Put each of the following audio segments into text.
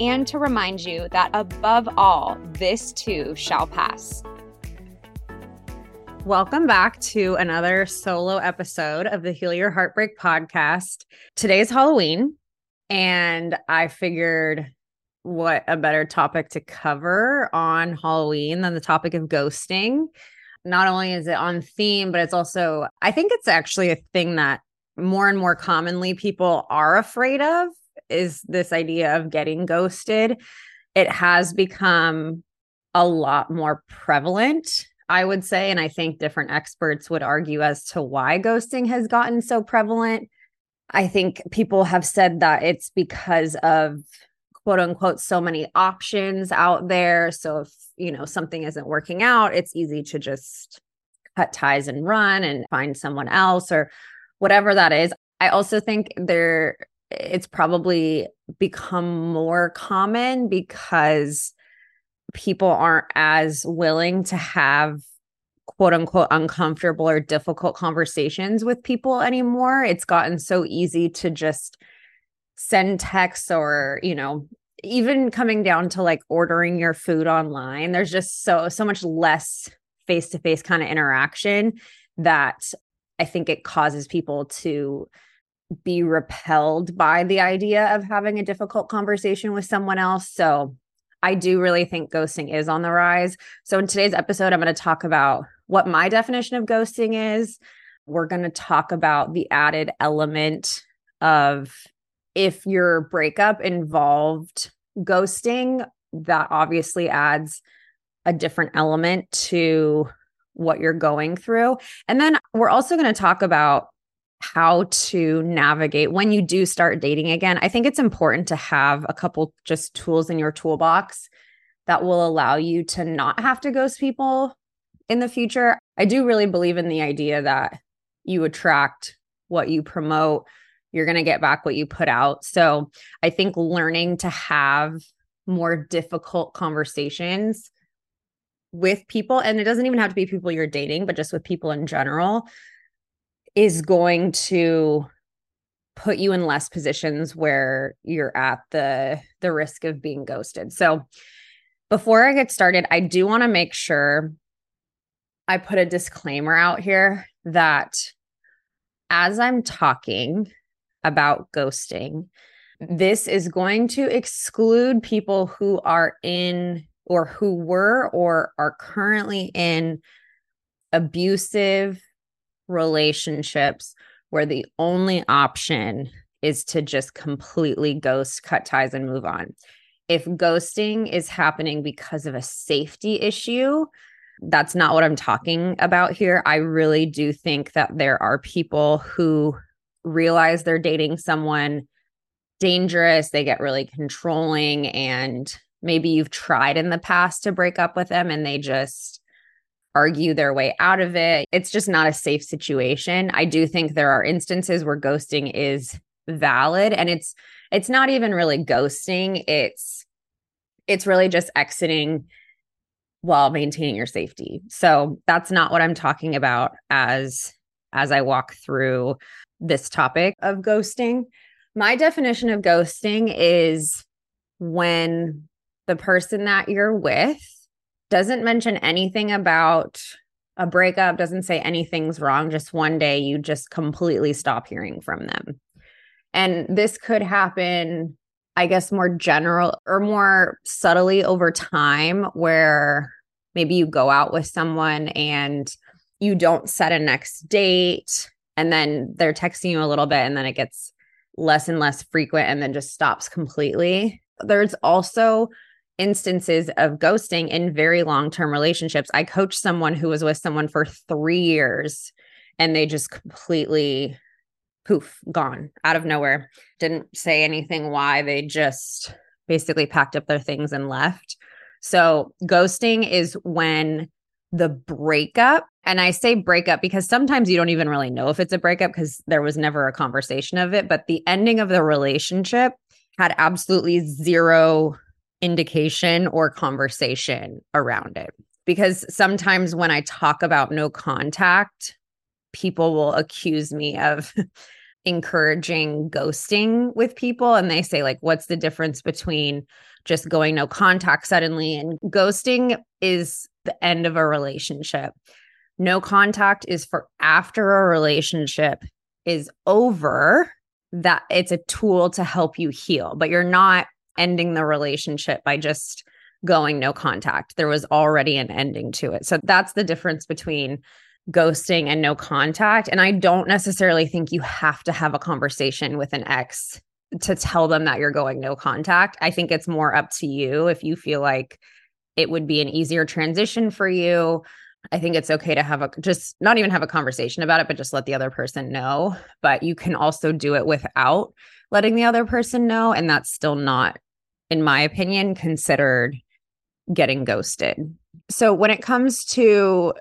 and to remind you that above all, this too shall pass. Welcome back to another solo episode of the Heal Your Heartbreak podcast. Today's Halloween, and I figured what a better topic to cover on Halloween than the topic of ghosting. Not only is it on theme, but it's also, I think it's actually a thing that more and more commonly people are afraid of is this idea of getting ghosted. It has become a lot more prevalent, I would say. And I think different experts would argue as to why ghosting has gotten so prevalent. I think people have said that it's because of quote unquote so many options out there. So if, you know, something isn't working out, it's easy to just cut ties and run and find someone else or whatever that is. I also think there it's probably become more common because people aren't as willing to have quote unquote uncomfortable or difficult conversations with people anymore. It's gotten so easy to just send texts or, you know, even coming down to like ordering your food online. There's just so so much less face-to-face kind of interaction that I think it causes people to be repelled by the idea of having a difficult conversation with someone else. So I do really think ghosting is on the rise. So in today's episode, I'm going to talk about what my definition of ghosting is. We're going to talk about the added element of if your breakup involved ghosting, that obviously adds a different element to what you're going through. And then we're also going to talk about how to navigate when you do start dating again. I think it's important to have a couple just tools in your toolbox that will allow you to not have to ghost people in the future. I do really believe in the idea that you attract what you promote, you're going to get back what you put out. So I think learning to have more difficult conversations with people, and it doesn't even have to be people you're dating, but just with people in general, is going to put you in less positions where you're at the the risk of being ghosted. So before I get started, I do want to make sure I put a disclaimer out here that as I'm talking about ghosting, this is going to exclude people who are in or who were or are currently in abusive relationships where the only option is to just completely ghost, cut ties, and move on. If ghosting is happening because of a safety issue, that's not what I'm talking about here. I really do think that there are people who realize they're dating someone dangerous, they get really controlling, and maybe you've tried in the past to break up with them and they just argue their way out of it. It's just not a safe situation. I do think there are instances where ghosting is valid and it's it's not even really ghosting. It's it's really just exiting while maintaining your safety. So that's not what I'm talking about as as I walk through this topic of ghosting. My definition of ghosting is when the person that you're with doesn't mention anything about a breakup, doesn't say anything's wrong. Just one day you just completely stop hearing from them. And this could happen, I guess, more general or more subtly over time, where maybe you go out with someone and you don't set a next date and then they're texting you a little bit and then it gets less and less frequent and then just stops completely. There's also instances of ghosting in very long term relationships. I coached someone who was with someone for three years and they just completely poof, gone out of nowhere. Didn't say anything why. They just basically packed up their things and left. So, ghosting is when the breakup, and I say breakup because sometimes you don't even really know if it's a breakup because there was never a conversation of it, but the ending of the relationship had absolutely zero indication or conversation around it. Because sometimes when I talk about no contact, people will accuse me of encouraging ghosting with people. And they say, like, what's the difference between just going no contact suddenly and ghosting is the end of a relationship. No contact is for after a relationship is over that it's a tool to help you heal, but you're not ending the relationship by just going no contact. There was already an ending to it. So that's the difference between ghosting and no contact. And I don't necessarily think you have to have a conversation with an ex to tell them that you're going no contact. I think it's more up to you if you feel like it would be an easier transition for you. I think it's okay to have a just not even have a conversation about it, but just let the other person know. But you can also do it without letting the other person know. And that's still not in my opinion, considered getting ghosted. So when it comes to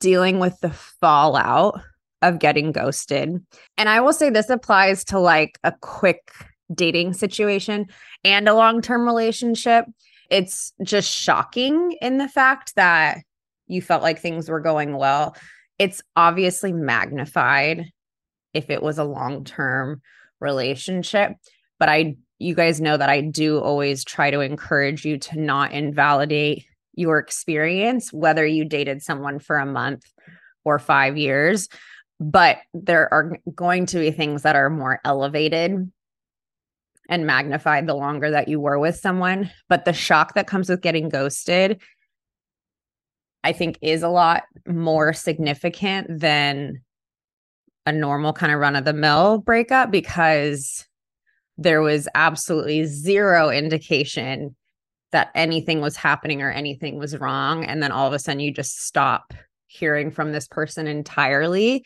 dealing with the fallout of getting ghosted, and I will say this applies to like a quick dating situation and a long term relationship. It's just shocking in the fact that you felt like things were going well. It's obviously magnified if it was a long term relationship, but I you guys know that I do always try to encourage you to not invalidate your experience, whether you dated someone for a month or five years. But there are going to be things that are more elevated and magnified the longer that you were with someone. But the shock that comes with getting ghosted, I think, is a lot more significant than a normal kind of run of the mill breakup because there was absolutely zero indication that anything was happening or anything was wrong. And then all of a sudden you just stop hearing from this person entirely.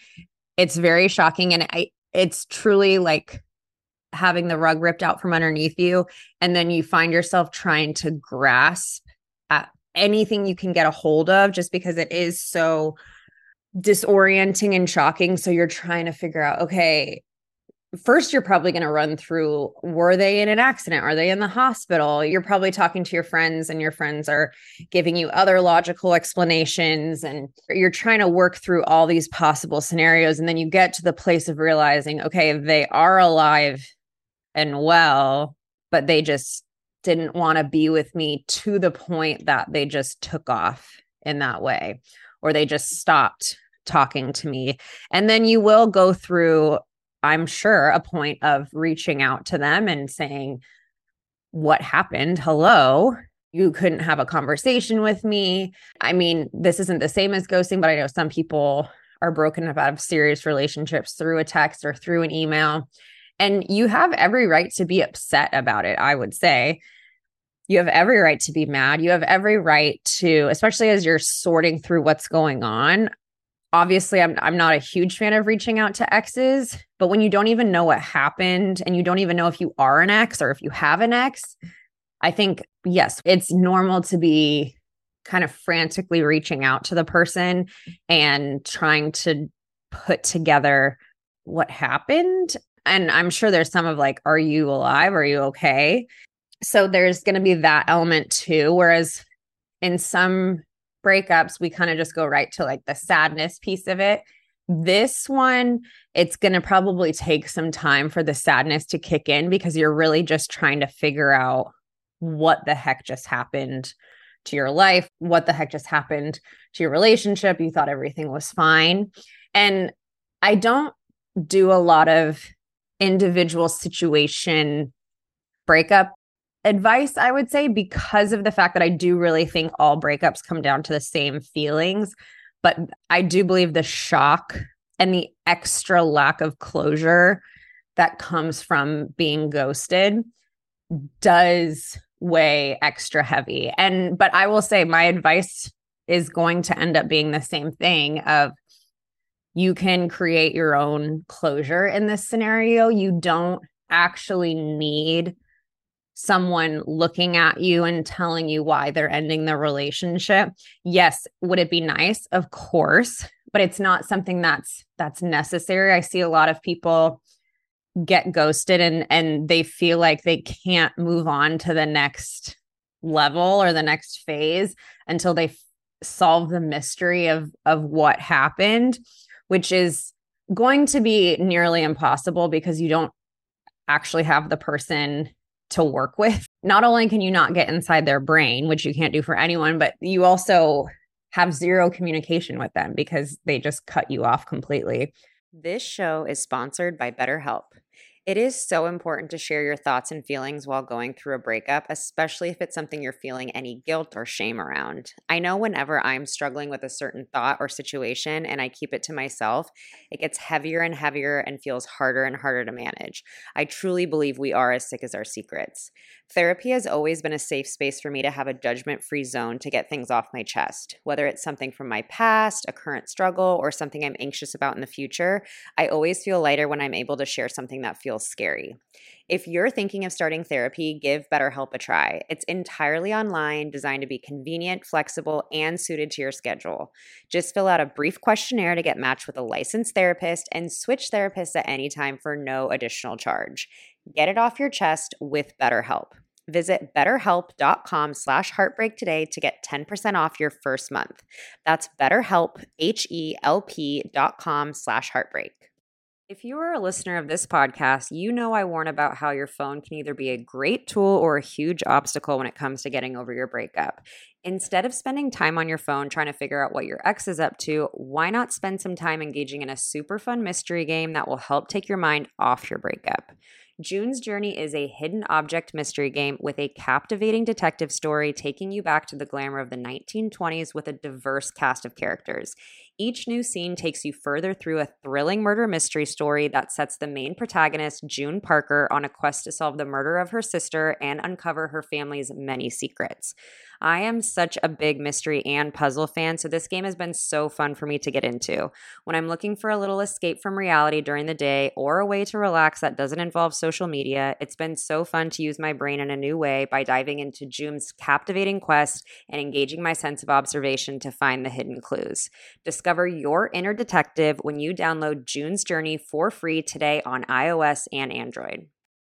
It's very shocking. And I, it's truly like having the rug ripped out from underneath you. And then you find yourself trying to grasp at anything you can get a hold of just because it is so disorienting and shocking. So you're trying to figure out, okay, first you're probably going to run through were they in an accident? Are they in the hospital? You're probably talking to your friends and your friends are giving you other logical explanations and you're trying to work through all these possible scenarios and then you get to the place of realizing okay they are alive and well but they just didn't want to be with me to the point that they just took off in that way or they just stopped talking to me. And then you will go through I'm sure, a point of reaching out to them and saying, What happened? Hello. You couldn't have a conversation with me. I mean, this isn't the same as ghosting, but I know some people are broken up out of serious relationships through a text or through an email. And you have every right to be upset about it, I would say. You have every right to be mad. You have every right to, especially as you're sorting through what's going on obviously I'm I'm not a huge fan of reaching out to exes, but when you don't even know what happened and you don't even know if you are an ex or if you have an ex, I think yes, it's normal to be kind of frantically reaching out to the person and trying to put together what happened. And I'm sure there's some of like, are you alive? Are you okay? So there's going to be that element too. Whereas in some breakups, we kind of just go right to like the sadness piece of it. This one, it's going to probably take some time for the sadness to kick in because you're really just trying to figure out what the heck just happened to your life, what the heck just happened to your relationship. You thought everything was fine. And I don't do a lot of individual situation breakup advice, I would say, because of the fact that I do really think all breakups come down to the same feelings. But I do believe the shock and the extra lack of closure that comes from being ghosted does weigh extra heavy. And, but I will say my advice is going to end up being the same thing of you can create your own closure in this scenario. You don't actually need someone looking at you and telling you why they're ending the relationship. Yes, would it be nice? Of course, but it's not something that's that's necessary. I see a lot of people get ghosted and and they feel like they can't move on to the next level or the next phase until they f- solve the mystery of of what happened which is going to be nearly impossible because you don't actually have the person to work with. Not only can you not get inside their brain, which you can't do for anyone, but you also have zero communication with them because they just cut you off completely. This show is sponsored by BetterHelp. It is so important to share your thoughts and feelings while going through a breakup, especially if it's something you're feeling any guilt or shame around. I know whenever I'm struggling with a certain thought or situation and I keep it to myself, it gets heavier and heavier and feels harder and harder to manage. I truly believe we are as sick as our secrets. Therapy has always been a safe space for me to have a judgment free zone to get things off my chest. Whether it's something from my past, a current struggle, or something I'm anxious about in the future, I always feel lighter when I'm able to share something that feels scary. If you're thinking of starting therapy, give BetterHelp a try. It's entirely online, designed to be convenient, flexible, and suited to your schedule. Just fill out a brief questionnaire to get matched with a licensed therapist and switch therapists at any time for no additional charge. Get it off your chest with BetterHelp. Visit betterhelp.com slash heartbreak today to get 10% off your first month. That's betterhelp, H-E-L-P dot com slash heartbreak. If you are a listener of this podcast, you know I warn about how your phone can either be a great tool or a huge obstacle when it comes to getting over your breakup. Instead of spending time on your phone trying to figure out what your ex is up to, why not spend some time engaging in a super fun mystery game that will help take your mind off your breakup? June's Journey is a hidden object mystery game with a captivating detective story taking you back to the glamour of the 1920s with a diverse cast of characters. Each new scene takes you further through a thrilling murder mystery story that sets the main protagonist, June Parker, on a quest to solve the murder of her sister and uncover her family's many secrets. I am such a big mystery and puzzle fan, so this game has been so fun for me to get into. When I'm looking for a little escape from reality during the day or a way to relax that doesn't involve social media, it's been so fun to use my brain in a new way by diving into June's captivating quest and engaging my sense of observation to find the hidden clues. Discover your inner detective when you download June's Journey for free today on iOS and Android.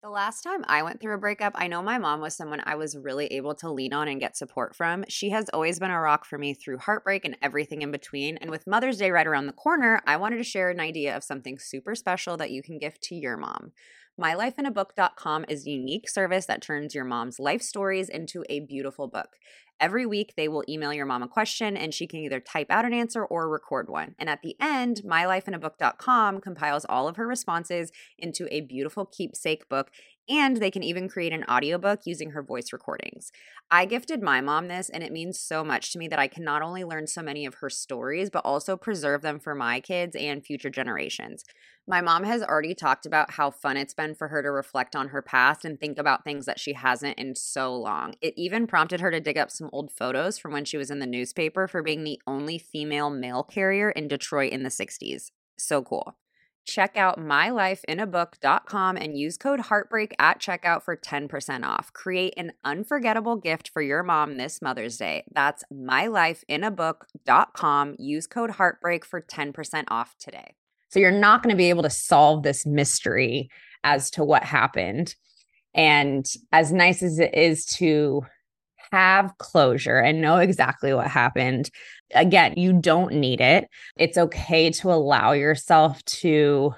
The last time I went through a breakup, I know my mom was someone I was really able to lean on and get support from. She has always been a rock for me through heartbreak and everything in between. And with Mother's Day right around the corner, I wanted to share an idea of something super special that you can gift to your mom. MyLifeInABook.com is a unique service that turns your mom's life stories into a beautiful book. Every week, they will email your mom a question and she can either type out an answer or record one. And at the end, mylifeinabook.com compiles all of her responses into a beautiful keepsake book and they can even create an audiobook using her voice recordings. I gifted my mom this, and it means so much to me that I can not only learn so many of her stories, but also preserve them for my kids and future generations. My mom has already talked about how fun it's been for her to reflect on her past and think about things that she hasn't in so long. It even prompted her to dig up some old photos from when she was in the newspaper for being the only female mail carrier in Detroit in the 60s. So cool. Check out mylifeinabook.com and use code heartbreak at checkout for 10% off. Create an unforgettable gift for your mom this Mother's Day. That's mylifeinabook.com. Use code heartbreak for 10% off today. So you're not going to be able to solve this mystery as to what happened. And as nice as it is to have closure and know exactly what happened. Again, you don't need it. It's okay to allow yourself to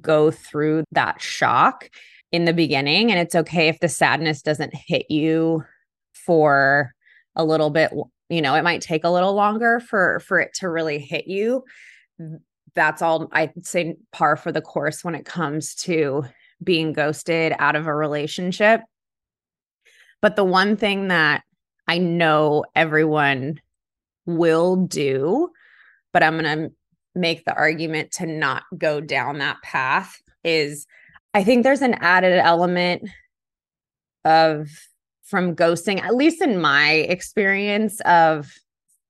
go through that shock in the beginning. And it's okay if the sadness doesn't hit you for a little bit, you know, it might take a little longer for for it to really hit you. That's all I'd say par for the course when it comes to being ghosted out of a relationship. But the one thing that I know everyone will do, but I'm going to make the argument to not go down that path is I think there's an added element of from ghosting, at least in my experience, of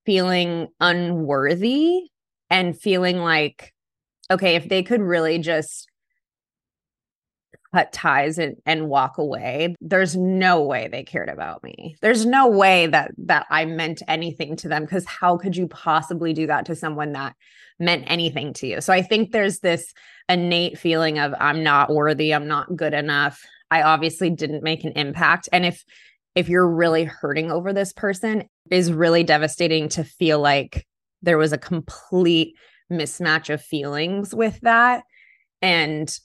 feeling unworthy and feeling like, okay, if they could really just cut ties and, and walk away there's no way they cared about me. There's no way that that i meant anything to them because how could you possibly do that to someone that meant anything to you? So i think there's this innate feeling of i'm not worthy i'm not good enough. I obviously didn't make an impact. And if if you're really hurting over this person is really devastating to feel like there was a complete mismatch of feelings with that. And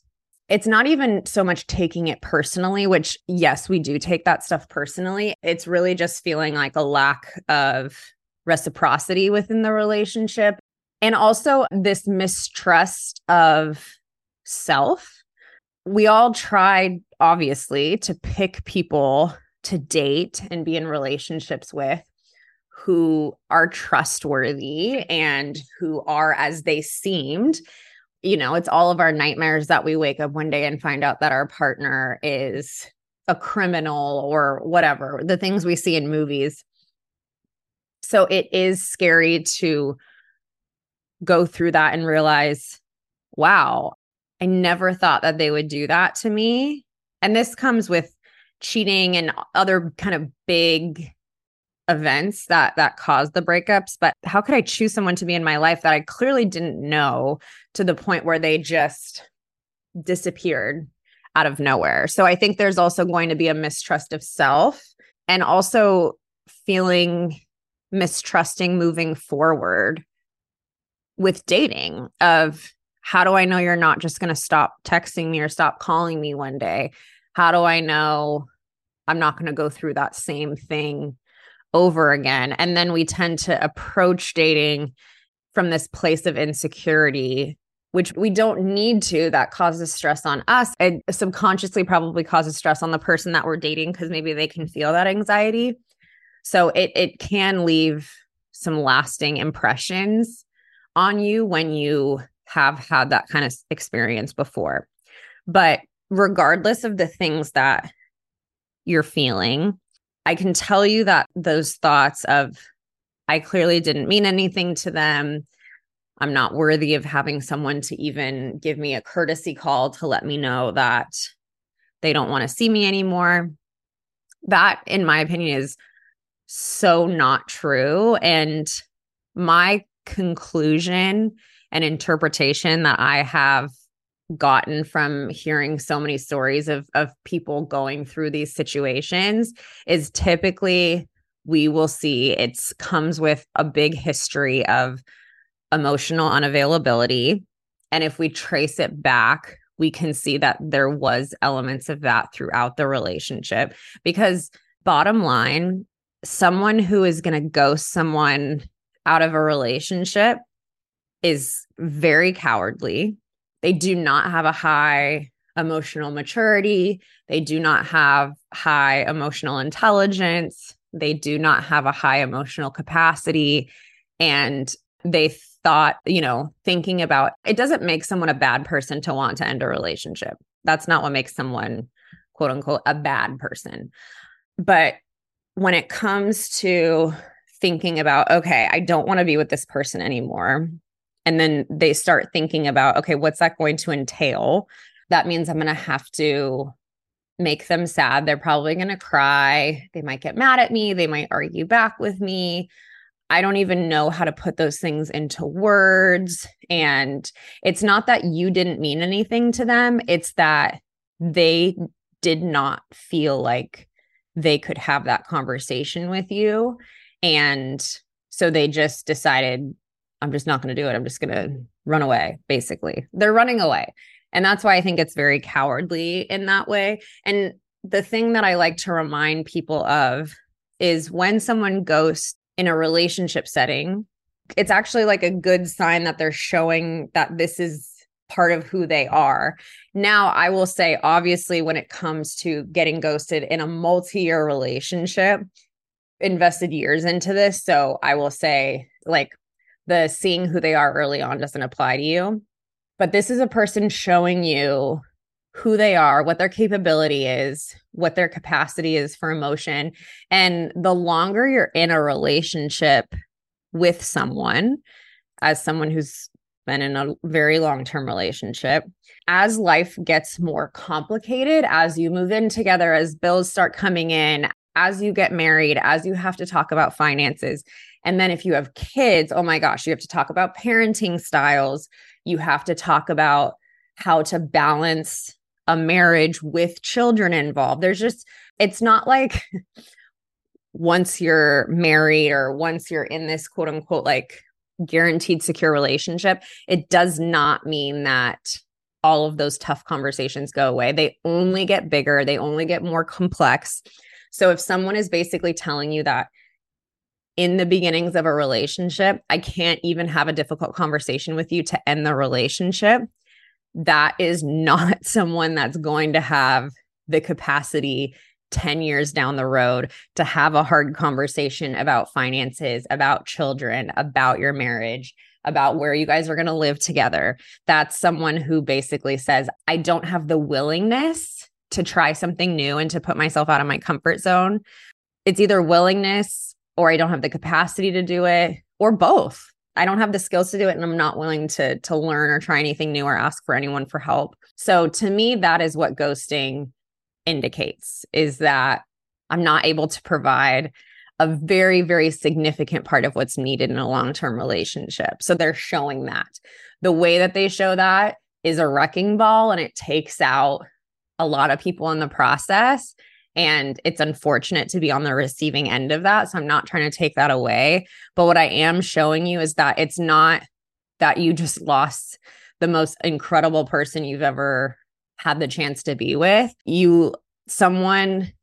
it's not even so much taking it personally, which, yes, we do take that stuff personally. It's really just feeling like a lack of reciprocity within the relationship. And also this mistrust of self. We all tried, obviously, to pick people to date and be in relationships with who are trustworthy and who are as they seemed you know, it's all of our nightmares that we wake up one day and find out that our partner is a criminal or whatever, the things we see in movies. So it is scary to go through that and realize, wow, I never thought that they would do that to me. And this comes with cheating and other kind of big events that that caused the breakups but how could i choose someone to be in my life that i clearly didn't know to the point where they just disappeared out of nowhere? So i think there's also going to be a mistrust of self and also feeling mistrusting moving forward with dating of how do i know you're not just going to stop texting me or stop calling me one day? How do i know i'm not going to go through that same thing over again. And then we tend to approach dating from this place of insecurity, which we don't need to, that causes stress on us. It subconsciously probably causes stress on the person that we're dating because maybe they can feel that anxiety. So it it can leave some lasting impressions on you when you have had that kind of experience before. But regardless of the things that you're feeling, I can tell you that those thoughts of, I clearly didn't mean anything to them. I'm not worthy of having someone to even give me a courtesy call to let me know that they don't want to see me anymore. That, in my opinion, is so not true. And my conclusion and interpretation that I have gotten from hearing so many stories of of people going through these situations is typically we will see it's comes with a big history of emotional unavailability. And if we trace it back we can see that there was elements of that throughout the relationship. Because bottom line someone who is going to ghost someone out of a relationship is very cowardly they do not have a high emotional maturity. They do not have high emotional intelligence. They do not have a high emotional capacity. And they thought, you know, thinking about it doesn't make someone a bad person to want to end a relationship. That's not what makes someone, quote unquote, a bad person. But when it comes to thinking about, okay, I don't want to be with this person anymore and then they start thinking about okay what's that going to entail? That means i'm going to have to make them sad. They're probably going to cry. They might get mad at me. They might argue back with me. I don't even know how to put those things into words. And it's not that you didn't mean anything to them. It's that they did not feel like they could have that conversation with you. And so they just decided, I'm just not going to do it. I'm just going to run away, basically. They're running away. And that's why I think it's very cowardly in that way. And the thing that I like to remind people of is when someone ghosts in a relationship setting, it's actually like a good sign that they're showing that this is part of who they are. Now, I will say, obviously, when it comes to getting ghosted in a multi year relationship, invested years into this. So I will say, like, the seeing who they are early on doesn't apply to you. But this is a person showing you who they are, what their capability is, what their capacity is for emotion. And the longer you're in a relationship with someone, as someone who's been in a very long term relationship, as life gets more complicated, as you move in together, as bills start coming in, as you get married, as you have to talk about finances. And then if you have kids, oh my gosh, you have to talk about parenting styles. You have to talk about how to balance a marriage with children involved. There's just, it's not like once you're married or once you're in this quote unquote like guaranteed secure relationship, it does not mean that all of those tough conversations go away. They only get bigger, they only get more complex. So if someone is basically telling you that in the beginnings of a relationship, I can't even have a difficult conversation with you to end the relationship, that is not someone that's going to have the capacity 10 years down the road to have a hard conversation about finances, about children, about your marriage, about where you guys are going to live together. That's someone who basically says, I don't have the willingness to try something new and to put myself out of my comfort zone. It's either willingness or I don't have the capacity to do it or both. I don't have the skills to do it and I'm not willing to to learn or try anything new or ask for anyone for help. So to me that is what ghosting indicates is that I'm not able to provide a very very significant part of what's needed in a long-term relationship. So they're showing that. The way that they show that is a wrecking ball and it takes out a lot of people in the process and it's unfortunate to be on the receiving end of that. So I'm not trying to take that away. But what I am showing you is that it's not that you just lost the most incredible person you've ever had the chance to be with. You, someone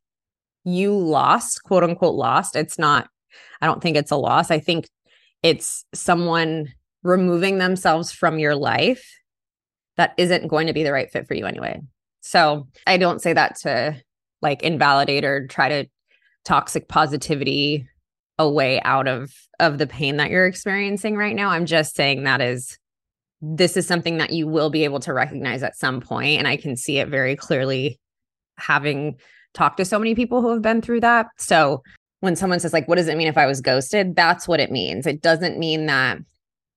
you lost, quote unquote, lost. It's not, I don't think it's a loss. I think it's someone removing themselves from your life that isn't going to be the right fit for you anyway. So I don't say that to like invalidate or try to toxic positivity away out of of the pain that you're experiencing right now. I'm just saying that is this is something that you will be able to recognize at some point and I can see it very clearly having talked to so many people who have been through that. So when someone says like what does it mean if I was ghosted? That's what it means. It doesn't mean that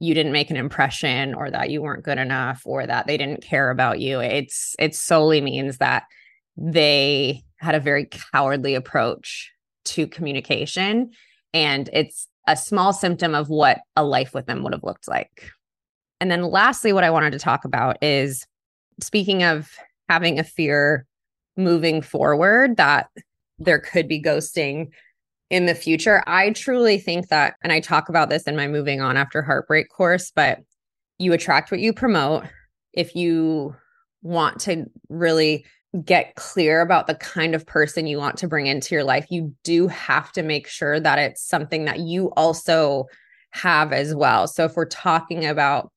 you didn't make an impression or that you weren't good enough or that they didn't care about you. It's it solely means that they had a very cowardly approach to communication and it's a small symptom of what a life with them would have looked like. And then lastly what I wanted to talk about is speaking of having a fear moving forward that there could be ghosting in the future. I truly think that, and I talk about this in my moving on after heartbreak course, but you attract what you promote. If you want to really get clear about the kind of person you want to bring into your life, you do have to make sure that it's something that you also have as well. So if we're talking about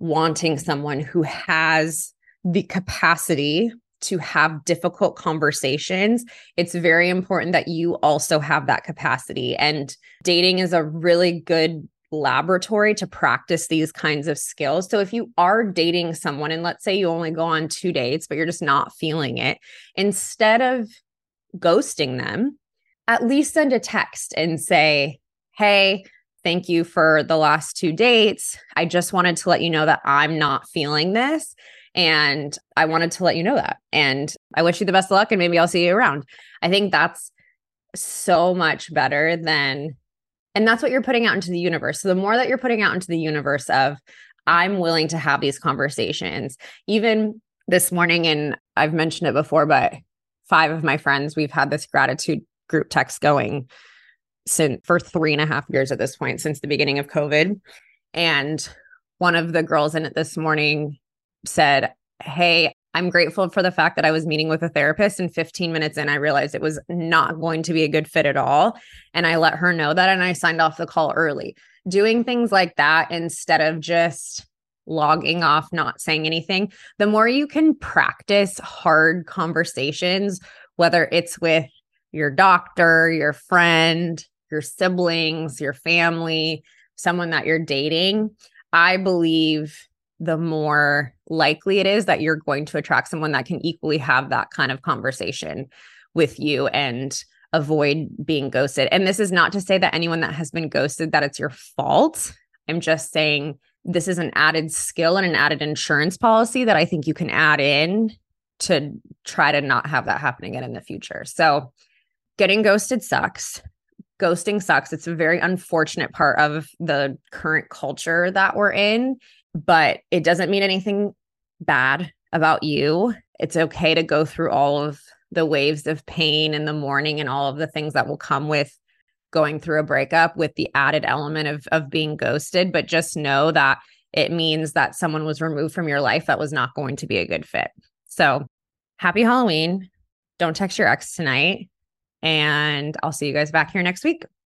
wanting someone who has the capacity to have difficult conversations, it's very important that you also have that capacity. And dating is a really good laboratory to practice these kinds of skills. So if you are dating someone and let's say you only go on two dates, but you're just not feeling it, instead of ghosting them, at least send a text and say, Hey, thank you for the last two dates. I just wanted to let you know that I'm not feeling this. And I wanted to let you know that. And I wish you the best of luck and maybe I'll see you around. I think that's so much better than, and that's what you're putting out into the universe. So the more that you're putting out into the universe of, I'm willing to have these conversations, even this morning, and I've mentioned it before, but five of my friends, we've had this gratitude group text going since for three and a half years at this point, since the beginning of COVID. And one of the girls in it this morning said, Hey, I'm grateful for the fact that I was meeting with a therapist and 15 minutes in, I realized it was not going to be a good fit at all. And I let her know that and I signed off the call early. Doing things like that instead of just logging off, not saying anything, the more you can practice hard conversations, whether it's with your doctor, your friend, your siblings, your family, someone that you're dating, I believe the more likely it is that you're going to attract someone that can equally have that kind of conversation with you and avoid being ghosted. And this is not to say that anyone that has been ghosted that it's your fault. I'm just saying this is an added skill and an added insurance policy that I think you can add in to try to not have that happen again in the future. So, getting ghosted sucks. Ghosting sucks. It's a very unfortunate part of the current culture that we're in, but it doesn't mean anything bad about you. It's okay to go through all of the waves of pain in the morning and all of the things that will come with going through a breakup with the added element of of being ghosted but just know that it means that someone was removed from your life that was not going to be a good fit. So happy halloween. Don't text your ex tonight and i'll see you guys back here next week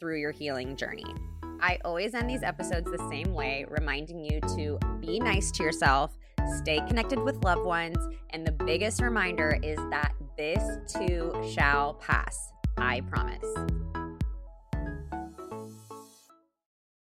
through your healing journey. I always end these episodes the same way, reminding you to be nice to yourself, stay connected with loved ones, and the biggest reminder is that this too shall pass. I promise.